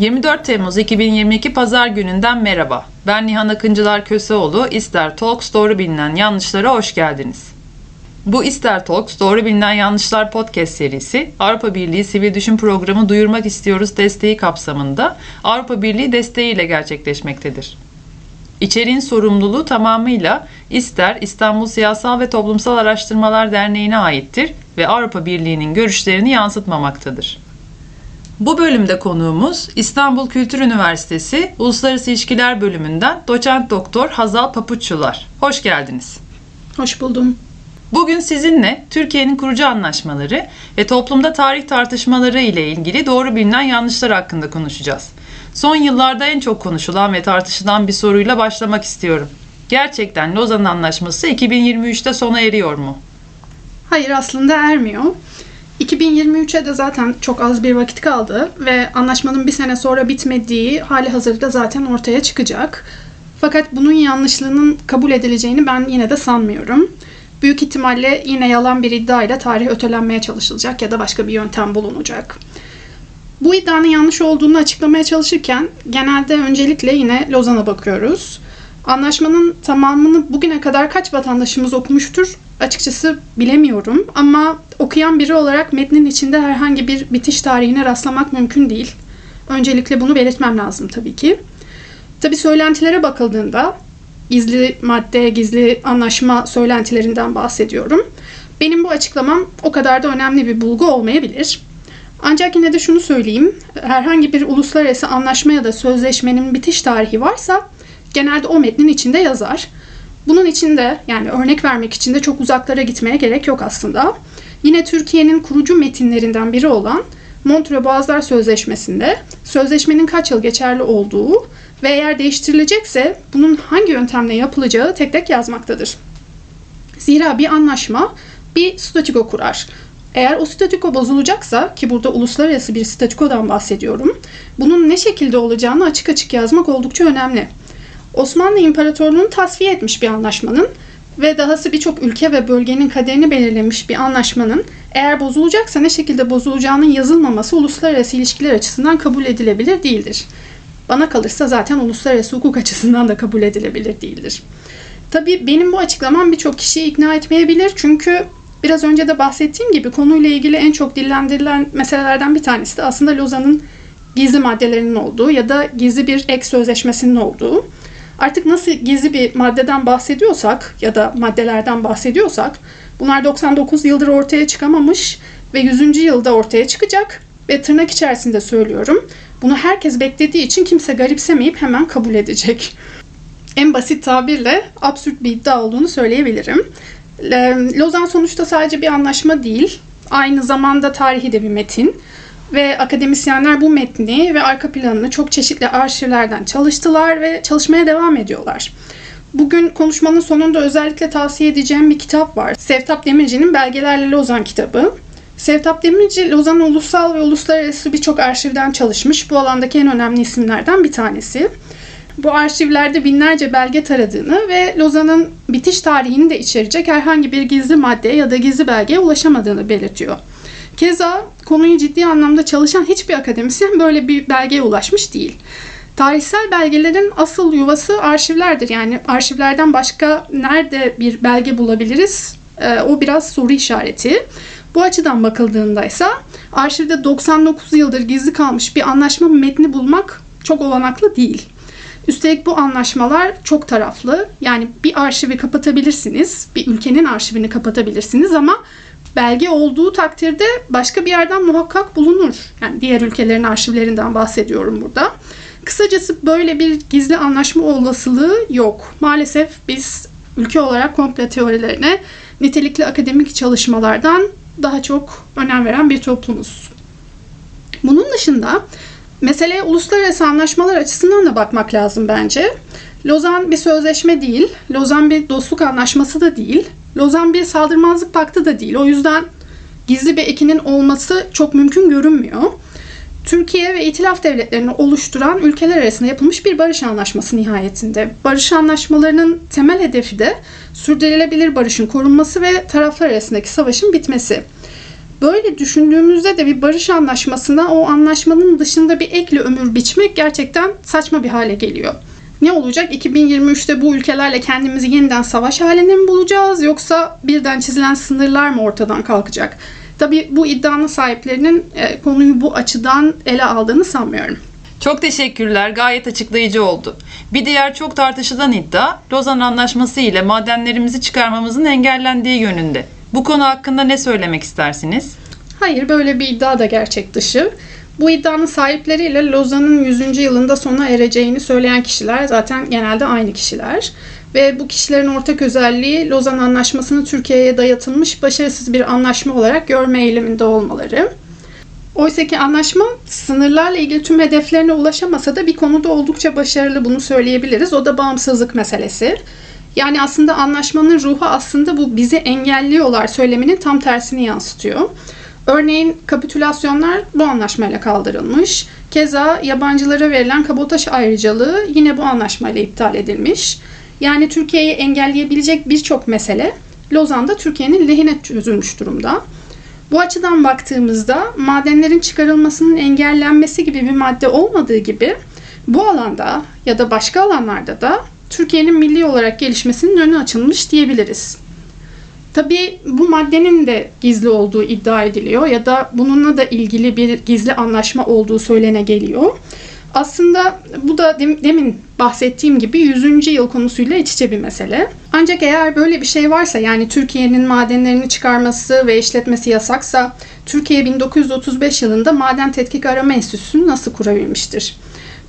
24 Temmuz 2022 Pazar gününden merhaba. Ben Nihan Akıncılar Köseoğlu. İster Talks doğru bilinen yanlışlara hoş geldiniz. Bu İster Talks Doğru Bilinen Yanlışlar podcast serisi Avrupa Birliği Sivil Düşün Programı Duyurmak İstiyoruz desteği kapsamında Avrupa Birliği desteğiyle gerçekleşmektedir. İçeriğin sorumluluğu tamamıyla İster İstanbul Siyasal ve Toplumsal Araştırmalar Derneği'ne aittir ve Avrupa Birliği'nin görüşlerini yansıtmamaktadır. Bu bölümde konuğumuz İstanbul Kültür Üniversitesi Uluslararası İlişkiler Bölümünden doçent doktor Hazal Papuççular. Hoş geldiniz. Hoş buldum. Bugün sizinle Türkiye'nin kurucu anlaşmaları ve toplumda tarih tartışmaları ile ilgili doğru bilinen yanlışlar hakkında konuşacağız. Son yıllarda en çok konuşulan ve tartışılan bir soruyla başlamak istiyorum. Gerçekten Lozan Anlaşması 2023'te sona eriyor mu? Hayır aslında ermiyor. 2023'e de zaten çok az bir vakit kaldı ve anlaşmanın bir sene sonra bitmediği hali hazırda zaten ortaya çıkacak. Fakat bunun yanlışlığının kabul edileceğini ben yine de sanmıyorum. Büyük ihtimalle yine yalan bir iddiayla tarih ötelenmeye çalışılacak ya da başka bir yöntem bulunacak. Bu iddianın yanlış olduğunu açıklamaya çalışırken genelde öncelikle yine Lozan'a bakıyoruz. Anlaşmanın tamamını bugüne kadar kaç vatandaşımız okumuştur açıkçası bilemiyorum ama okuyan biri olarak metnin içinde herhangi bir bitiş tarihine rastlamak mümkün değil. Öncelikle bunu belirtmem lazım tabii ki. Tabii söylentilere bakıldığında gizli madde, gizli anlaşma söylentilerinden bahsediyorum. Benim bu açıklamam o kadar da önemli bir bulgu olmayabilir. Ancak yine de şunu söyleyeyim. Herhangi bir uluslararası anlaşma ya da sözleşmenin bitiş tarihi varsa genelde o metnin içinde yazar. Bunun içinde yani örnek vermek için de çok uzaklara gitmeye gerek yok aslında. Yine Türkiye'nin kurucu metinlerinden biri olan Montreux Boğazlar Sözleşmesi'nde sözleşmenin kaç yıl geçerli olduğu ve eğer değiştirilecekse bunun hangi yöntemle yapılacağı tek tek yazmaktadır. Zira bir anlaşma bir statüko kurar. Eğer o statüko bozulacaksa ki burada uluslararası bir statükodan bahsediyorum. Bunun ne şekilde olacağını açık açık yazmak oldukça önemli. Osmanlı İmparatorluğu'nu tasfiye etmiş bir anlaşmanın ve dahası birçok ülke ve bölgenin kaderini belirlemiş bir anlaşmanın eğer bozulacaksa ne şekilde bozulacağının yazılmaması uluslararası ilişkiler açısından kabul edilebilir değildir. Bana kalırsa zaten uluslararası hukuk açısından da kabul edilebilir değildir. Tabii benim bu açıklamam birçok kişiyi ikna etmeyebilir çünkü biraz önce de bahsettiğim gibi konuyla ilgili en çok dillendirilen meselelerden bir tanesi de aslında Lozan'ın gizli maddelerinin olduğu ya da gizli bir ek sözleşmesinin olduğu. Artık nasıl gizli bir maddeden bahsediyorsak ya da maddelerden bahsediyorsak bunlar 99 yıldır ortaya çıkamamış ve 100. yılda ortaya çıkacak ve tırnak içerisinde söylüyorum. Bunu herkes beklediği için kimse garipsemeyip hemen kabul edecek. En basit tabirle absürt bir iddia olduğunu söyleyebilirim. Lozan sonuçta sadece bir anlaşma değil, aynı zamanda tarihi de bir metin ve akademisyenler bu metni ve arka planını çok çeşitli arşivlerden çalıştılar ve çalışmaya devam ediyorlar. Bugün konuşmanın sonunda özellikle tavsiye edeceğim bir kitap var. Sevtap Demirci'nin Belgelerle Lozan kitabı. Sevtap Demirci, Lozan ulusal ve uluslararası birçok arşivden çalışmış. Bu alandaki en önemli isimlerden bir tanesi. Bu arşivlerde binlerce belge taradığını ve Lozan'ın bitiş tarihini de içerecek herhangi bir gizli maddeye ya da gizli belgeye ulaşamadığını belirtiyor. Keza konuyu ciddi anlamda çalışan hiçbir akademisyen böyle bir belgeye ulaşmış değil. Tarihsel belgelerin asıl yuvası arşivlerdir. Yani arşivlerden başka nerede bir belge bulabiliriz? Ee, o biraz soru işareti. Bu açıdan bakıldığında ise arşivde 99 yıldır gizli kalmış bir anlaşma metni bulmak çok olanaklı değil. Üstelik bu anlaşmalar çok taraflı. Yani bir arşivi kapatabilirsiniz, bir ülkenin arşivini kapatabilirsiniz ama belge olduğu takdirde başka bir yerden muhakkak bulunur. Yani diğer ülkelerin arşivlerinden bahsediyorum burada. Kısacası böyle bir gizli anlaşma olasılığı yok. Maalesef biz ülke olarak komple teorilerine nitelikli akademik çalışmalardan daha çok önem veren bir toplumuz. Bunun dışında meseleye uluslararası anlaşmalar açısından da bakmak lazım bence. Lozan bir sözleşme değil, Lozan bir dostluk anlaşması da değil, Lozan bir saldırmazlık paktı da değil. O yüzden gizli bir ekinin olması çok mümkün görünmüyor. Türkiye ve İtilaf devletlerini oluşturan ülkeler arasında yapılmış bir barış anlaşması nihayetinde. Barış anlaşmalarının temel hedefi de sürdürülebilir barışın korunması ve taraflar arasındaki savaşın bitmesi. Böyle düşündüğümüzde de bir barış anlaşmasına o anlaşmanın dışında bir ekle ömür biçmek gerçekten saçma bir hale geliyor. Ne olacak? 2023'te bu ülkelerle kendimizi yeniden savaş halinde mi bulacağız yoksa birden çizilen sınırlar mı ortadan kalkacak? Tabii bu iddianın sahiplerinin e, konuyu bu açıdan ele aldığını sanmıyorum. Çok teşekkürler. Gayet açıklayıcı oldu. Bir diğer çok tartışılan iddia Lozan Anlaşması ile madenlerimizi çıkarmamızın engellendiği yönünde. Bu konu hakkında ne söylemek istersiniz? Hayır böyle bir iddia da gerçek dışı. Bu iddianın sahipleriyle Lozan'ın 100. yılında sona ereceğini söyleyen kişiler zaten genelde aynı kişiler. Ve bu kişilerin ortak özelliği Lozan Anlaşması'nı Türkiye'ye dayatılmış başarısız bir anlaşma olarak görme eğiliminde olmaları. Oysa ki anlaşma sınırlarla ilgili tüm hedeflerine ulaşamasa da bir konuda oldukça başarılı bunu söyleyebiliriz. O da bağımsızlık meselesi. Yani aslında anlaşmanın ruhu aslında bu bizi engelliyorlar söyleminin tam tersini yansıtıyor. Örneğin kapitülasyonlar bu anlaşmayla kaldırılmış. Keza yabancılara verilen kabotaj ayrıcalığı yine bu anlaşmayla iptal edilmiş. Yani Türkiye'yi engelleyebilecek birçok mesele Lozan'da Türkiye'nin lehine çözülmüş durumda. Bu açıdan baktığımızda madenlerin çıkarılmasının engellenmesi gibi bir madde olmadığı gibi bu alanda ya da başka alanlarda da Türkiye'nin milli olarak gelişmesinin önü açılmış diyebiliriz. Tabii bu maddenin de gizli olduğu iddia ediliyor ya da bununla da ilgili bir gizli anlaşma olduğu söylene geliyor. Aslında bu da demin bahsettiğim gibi 100. yıl konusuyla iç içe bir mesele. Ancak eğer böyle bir şey varsa yani Türkiye'nin madenlerini çıkarması ve işletmesi yasaksa Türkiye 1935 yılında Maden Tetkik Arama Enstitüsü'nü nasıl kurabilmiştir?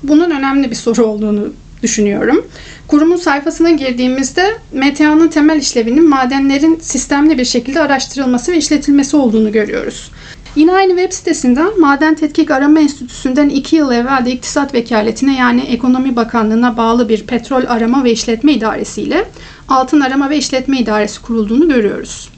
Bunun önemli bir soru olduğunu düşünüyorum. Kurumun sayfasına girdiğimizde MTA'nın temel işlevinin madenlerin sistemli bir şekilde araştırılması ve işletilmesi olduğunu görüyoruz. Yine aynı web sitesinden Maden Tetkik Arama Enstitüsü'nden 2 yıl evvel de iktisat vekaletine yani Ekonomi Bakanlığı'na bağlı bir petrol arama ve işletme idaresi ile altın arama ve işletme idaresi kurulduğunu görüyoruz.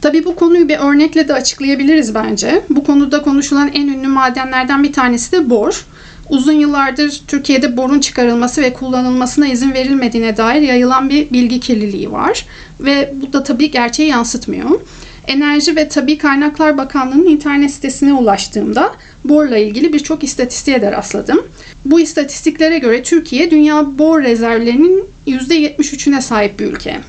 Tabi bu konuyu bir örnekle de açıklayabiliriz bence. Bu konuda konuşulan en ünlü madenlerden bir tanesi de bor. Uzun yıllardır Türkiye'de borun çıkarılması ve kullanılmasına izin verilmediğine dair yayılan bir bilgi kirliliği var. Ve bu da tabii gerçeği yansıtmıyor. Enerji ve Tabi Kaynaklar Bakanlığı'nın internet sitesine ulaştığımda borla ilgili birçok istatistiğe de rastladım. Bu istatistiklere göre Türkiye dünya bor rezervlerinin %73'üne sahip bir ülke.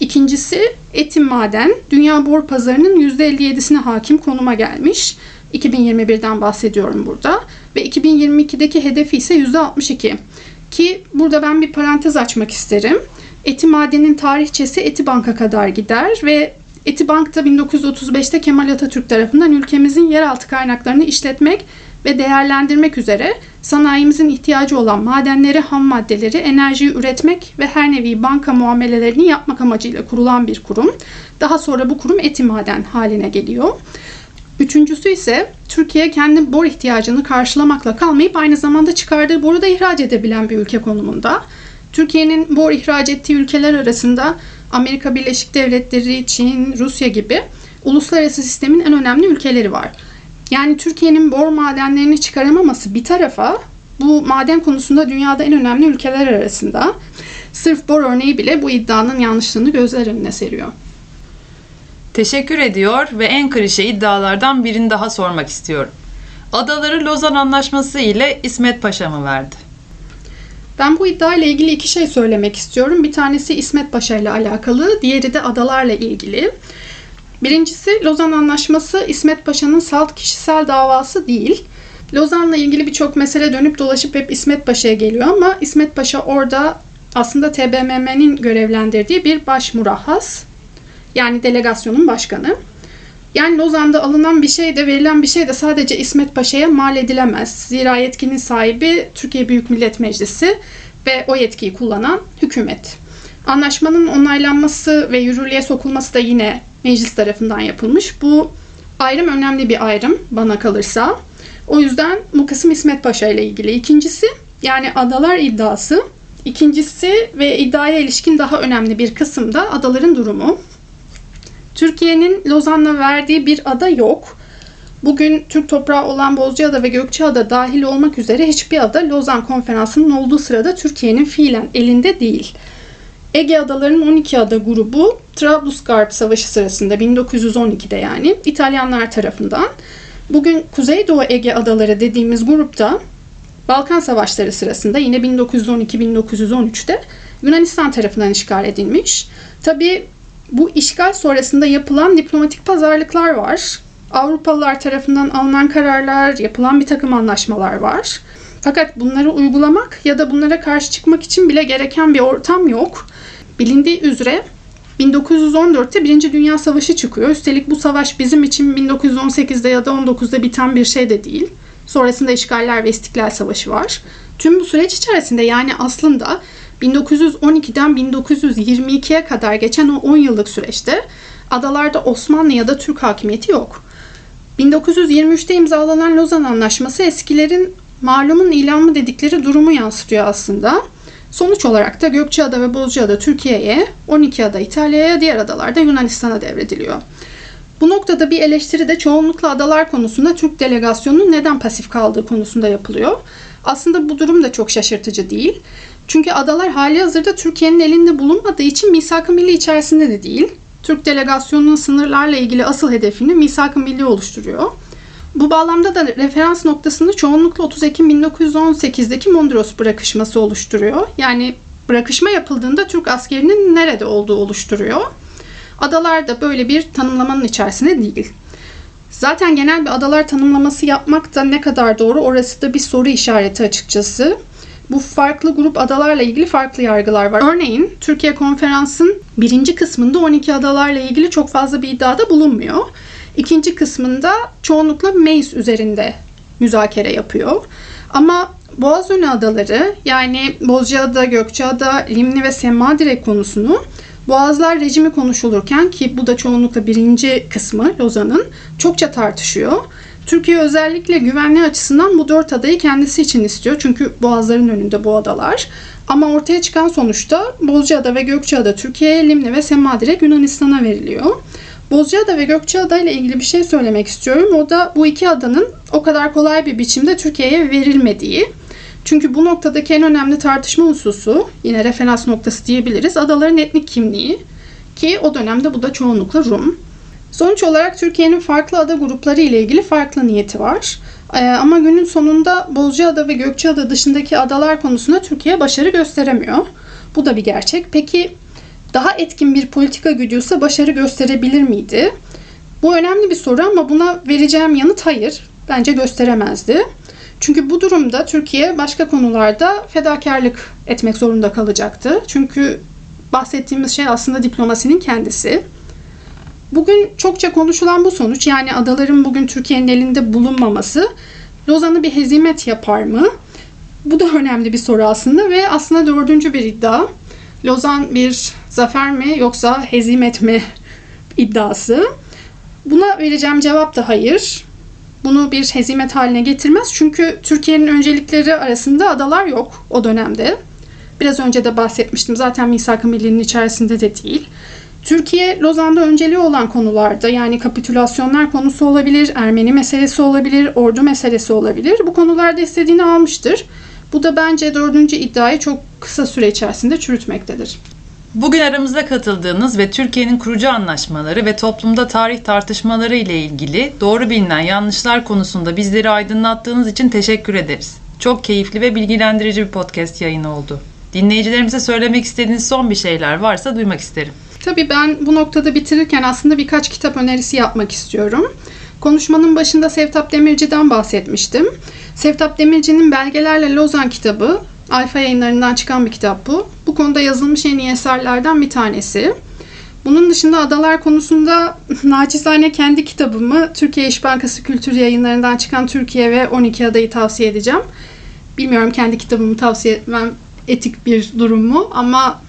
İkincisi Etim Maden dünya bor pazarının %57'sine hakim konuma gelmiş. 2021'den bahsediyorum burada ve 2022'deki hedefi ise %62. Ki burada ben bir parantez açmak isterim. Eti madenin tarihçesi Eti Bank'a kadar gider ve Eti Bank da 1935'te Kemal Atatürk tarafından ülkemizin yeraltı kaynaklarını işletmek ve değerlendirmek üzere sanayimizin ihtiyacı olan madenleri, ham maddeleri, enerjiyi üretmek ve her nevi banka muamelelerini yapmak amacıyla kurulan bir kurum. Daha sonra bu kurum Eti Maden haline geliyor. Üçüncüsü ise Türkiye kendi bor ihtiyacını karşılamakla kalmayıp aynı zamanda çıkardığı boru da ihraç edebilen bir ülke konumunda. Türkiye'nin bor ihraç ettiği ülkeler arasında Amerika Birleşik Devletleri, Çin, Rusya gibi uluslararası sistemin en önemli ülkeleri var. Yani Türkiye'nin bor madenlerini çıkaramaması bir tarafa bu maden konusunda dünyada en önemli ülkeler arasında. Sırf bor örneği bile bu iddianın yanlışlığını gözler önüne seriyor. Teşekkür ediyor ve en klişe iddialardan birini daha sormak istiyorum. Adaları Lozan Anlaşması ile İsmet Paşa mı verdi? Ben bu iddia ile ilgili iki şey söylemek istiyorum. Bir tanesi İsmet Paşa ile alakalı, diğeri de adalarla ilgili. Birincisi Lozan Anlaşması İsmet Paşa'nın salt kişisel davası değil. Lozan'la ilgili birçok mesele dönüp dolaşıp hep İsmet Paşa'ya geliyor ama İsmet Paşa orada aslında TBMM'nin görevlendirdiği bir baş murahhas yani delegasyonun başkanı. Yani Lozan'da alınan bir şey de verilen bir şey de sadece İsmet Paşa'ya mal edilemez. Zira yetkinin sahibi Türkiye Büyük Millet Meclisi ve o yetkiyi kullanan hükümet. Anlaşmanın onaylanması ve yürürlüğe sokulması da yine meclis tarafından yapılmış. Bu ayrım önemli bir ayrım bana kalırsa. O yüzden bu kısım İsmet Paşa ile ilgili. İkincisi yani adalar iddiası. İkincisi ve iddiaya ilişkin daha önemli bir kısım da adaların durumu. Türkiye'nin Lozan'la verdiği bir ada yok. Bugün Türk toprağı olan Bozcaada ve Gökçeada dahil olmak üzere hiçbir ada Lozan konferansının olduğu sırada Türkiye'nin fiilen elinde değil. Ege Adaları'nın 12 ada grubu Trablusgarp Savaşı sırasında 1912'de yani İtalyanlar tarafından bugün Kuzeydoğu Ege Adaları dediğimiz grupta Balkan Savaşları sırasında yine 1912-1913'te Yunanistan tarafından işgal edilmiş. Tabi bu işgal sonrasında yapılan diplomatik pazarlıklar var. Avrupalılar tarafından alınan kararlar, yapılan bir takım anlaşmalar var. Fakat bunları uygulamak ya da bunlara karşı çıkmak için bile gereken bir ortam yok. Bilindiği üzere 1914'te Birinci Dünya Savaşı çıkıyor. Üstelik bu savaş bizim için 1918'de ya da 19'da biten bir şey de değil. Sonrasında işgaller ve İstiklal Savaşı var. Tüm bu süreç içerisinde yani aslında 1912'den 1922'ye kadar geçen o 10 yıllık süreçte adalarda Osmanlı ya da Türk hakimiyeti yok. 1923'te imzalanan Lozan Anlaşması eskilerin malumun ilanı dedikleri durumu yansıtıyor aslında. Sonuç olarak da Gökçeada ve Bozcaada Türkiye'ye, 12 ada İtalya'ya, diğer adalar da Yunanistan'a devrediliyor. Bu noktada bir eleştiri de çoğunlukla adalar konusunda Türk delegasyonunun neden pasif kaldığı konusunda yapılıyor. Aslında bu durum da çok şaşırtıcı değil. Çünkü adalar hali hazırda Türkiye'nin elinde bulunmadığı için misak-ı milli içerisinde de değil. Türk delegasyonunun sınırlarla ilgili asıl hedefini misak-ı milli oluşturuyor. Bu bağlamda da referans noktasını çoğunlukla 30 Ekim 1918'deki Mondros bırakışması oluşturuyor. Yani bırakışma yapıldığında Türk askerinin nerede olduğu oluşturuyor. Adalar da böyle bir tanımlamanın içerisinde değil. Zaten genel bir adalar tanımlaması yapmak da ne kadar doğru orası da bir soru işareti açıkçası. Bu farklı grup adalarla ilgili farklı yargılar var. Örneğin Türkiye Konferans'ın birinci kısmında 12 adalarla ilgili çok fazla bir iddiada bulunmuyor. İkinci kısmında çoğunlukla Meis üzerinde müzakere yapıyor. Ama Boğazönü adaları yani Bozcaada, Gökçeada, Limni ve Semmadire konusunu Boğazlar rejimi konuşulurken ki bu da çoğunlukla birinci kısmı Lozan'ın çokça tartışıyor. Türkiye özellikle güvenliği açısından bu dört adayı kendisi için istiyor. Çünkü boğazların önünde bu adalar. Ama ortaya çıkan sonuçta Bozcaada ve Gökçeada Türkiye'ye, Limni ve Semmadire Yunanistan'a veriliyor. Bozcaada ve Gökçeada ile ilgili bir şey söylemek istiyorum. O da bu iki adanın o kadar kolay bir biçimde Türkiye'ye verilmediği. Çünkü bu noktadaki en önemli tartışma hususu, yine referans noktası diyebiliriz, adaların etnik kimliği. Ki o dönemde bu da çoğunlukla Rum. Sonuç olarak Türkiye'nin farklı ada grupları ile ilgili farklı niyeti var. Ee, ama günün sonunda Bozcaada ve Gökçeada dışındaki adalar konusunda Türkiye başarı gösteremiyor. Bu da bir gerçek. Peki daha etkin bir politika güdüyorsa başarı gösterebilir miydi? Bu önemli bir soru ama buna vereceğim yanıt hayır. Bence gösteremezdi. Çünkü bu durumda Türkiye başka konularda fedakarlık etmek zorunda kalacaktı. Çünkü bahsettiğimiz şey aslında diplomasinin kendisi. Bugün çokça konuşulan bu sonuç yani adaların bugün Türkiye'nin elinde bulunmaması Lozan'ı bir hezimet yapar mı? Bu da önemli bir soru aslında ve aslında dördüncü bir iddia. Lozan bir zafer mi yoksa hezimet mi iddiası. Buna vereceğim cevap da hayır. Bunu bir hezimet haline getirmez. Çünkü Türkiye'nin öncelikleri arasında adalar yok o dönemde. Biraz önce de bahsetmiştim. Zaten misak-ı millinin içerisinde de değil. Türkiye Lozan'da önceliği olan konularda yani kapitülasyonlar konusu olabilir, Ermeni meselesi olabilir, ordu meselesi olabilir. Bu konularda istediğini almıştır. Bu da bence dördüncü iddiayı çok kısa süre içerisinde çürütmektedir. Bugün aramızda katıldığınız ve Türkiye'nin kurucu anlaşmaları ve toplumda tarih tartışmaları ile ilgili doğru bilinen yanlışlar konusunda bizleri aydınlattığınız için teşekkür ederiz. Çok keyifli ve bilgilendirici bir podcast yayını oldu. Dinleyicilerimize söylemek istediğiniz son bir şeyler varsa duymak isterim. Tabii ben bu noktada bitirirken aslında birkaç kitap önerisi yapmak istiyorum. Konuşmanın başında Sevtap Demirci'den bahsetmiştim. Sevtap Demirci'nin Belgelerle Lozan kitabı Alfa yayınlarından çıkan bir kitap bu. Bu konuda yazılmış en iyi eserlerden bir tanesi. Bunun dışında adalar konusunda naçizane kendi kitabımı Türkiye İş Bankası Kültür Yayınlarından çıkan Türkiye ve 12 adayı tavsiye edeceğim. Bilmiyorum kendi kitabımı tavsiye etmem etik bir durum mu ama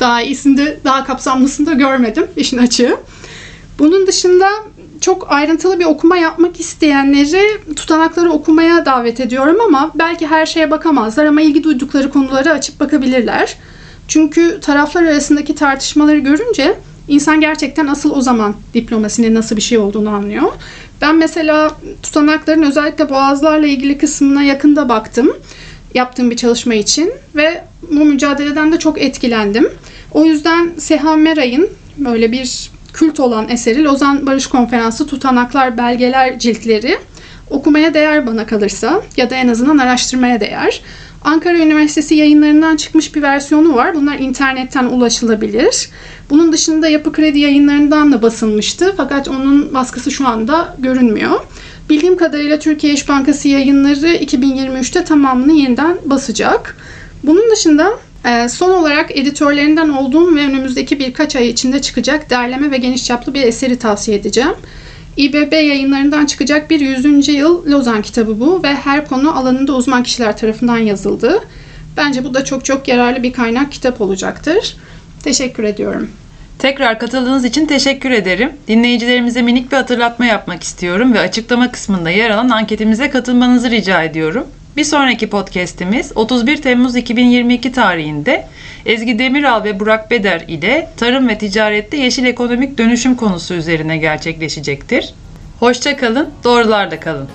daha iyisinde, daha kapsamlısında görmedim işin açığı. Bunun dışında çok ayrıntılı bir okuma yapmak isteyenleri tutanakları okumaya davet ediyorum ama belki her şeye bakamazlar ama ilgi duydukları konuları açıp bakabilirler. Çünkü taraflar arasındaki tartışmaları görünce insan gerçekten asıl o zaman diplomasinin nasıl bir şey olduğunu anlıyor. Ben mesela tutanakların özellikle boğazlarla ilgili kısmına yakında baktım yaptığım bir çalışma için ve bu mücadeleden de çok etkilendim. O yüzden Seha Meray'ın böyle bir kült olan eseri Lozan Barış Konferansı tutanaklar, belgeler ciltleri okumaya değer bana kalırsa ya da en azından araştırmaya değer. Ankara Üniversitesi yayınlarından çıkmış bir versiyonu var. Bunlar internetten ulaşılabilir. Bunun dışında Yapı Kredi yayınlarından da basılmıştı. Fakat onun baskısı şu anda görünmüyor. Bildiğim kadarıyla Türkiye İş Bankası yayınları 2023'te tamamını yeniden basacak. Bunun dışında son olarak editörlerinden olduğum ve önümüzdeki birkaç ay içinde çıkacak derleme ve geniş çaplı bir eseri tavsiye edeceğim. İBB yayınlarından çıkacak bir 100. yıl Lozan kitabı bu ve her konu alanında uzman kişiler tarafından yazıldı. Bence bu da çok çok yararlı bir kaynak kitap olacaktır. Teşekkür ediyorum. Tekrar katıldığınız için teşekkür ederim. Dinleyicilerimize minik bir hatırlatma yapmak istiyorum ve açıklama kısmında yer alan anketimize katılmanızı rica ediyorum. Bir sonraki podcast'imiz 31 Temmuz 2022 tarihinde Ezgi Demiral ve Burak Beder ile tarım ve ticarette yeşil ekonomik dönüşüm konusu üzerine gerçekleşecektir. Hoşça kalın, doğrularda kalın.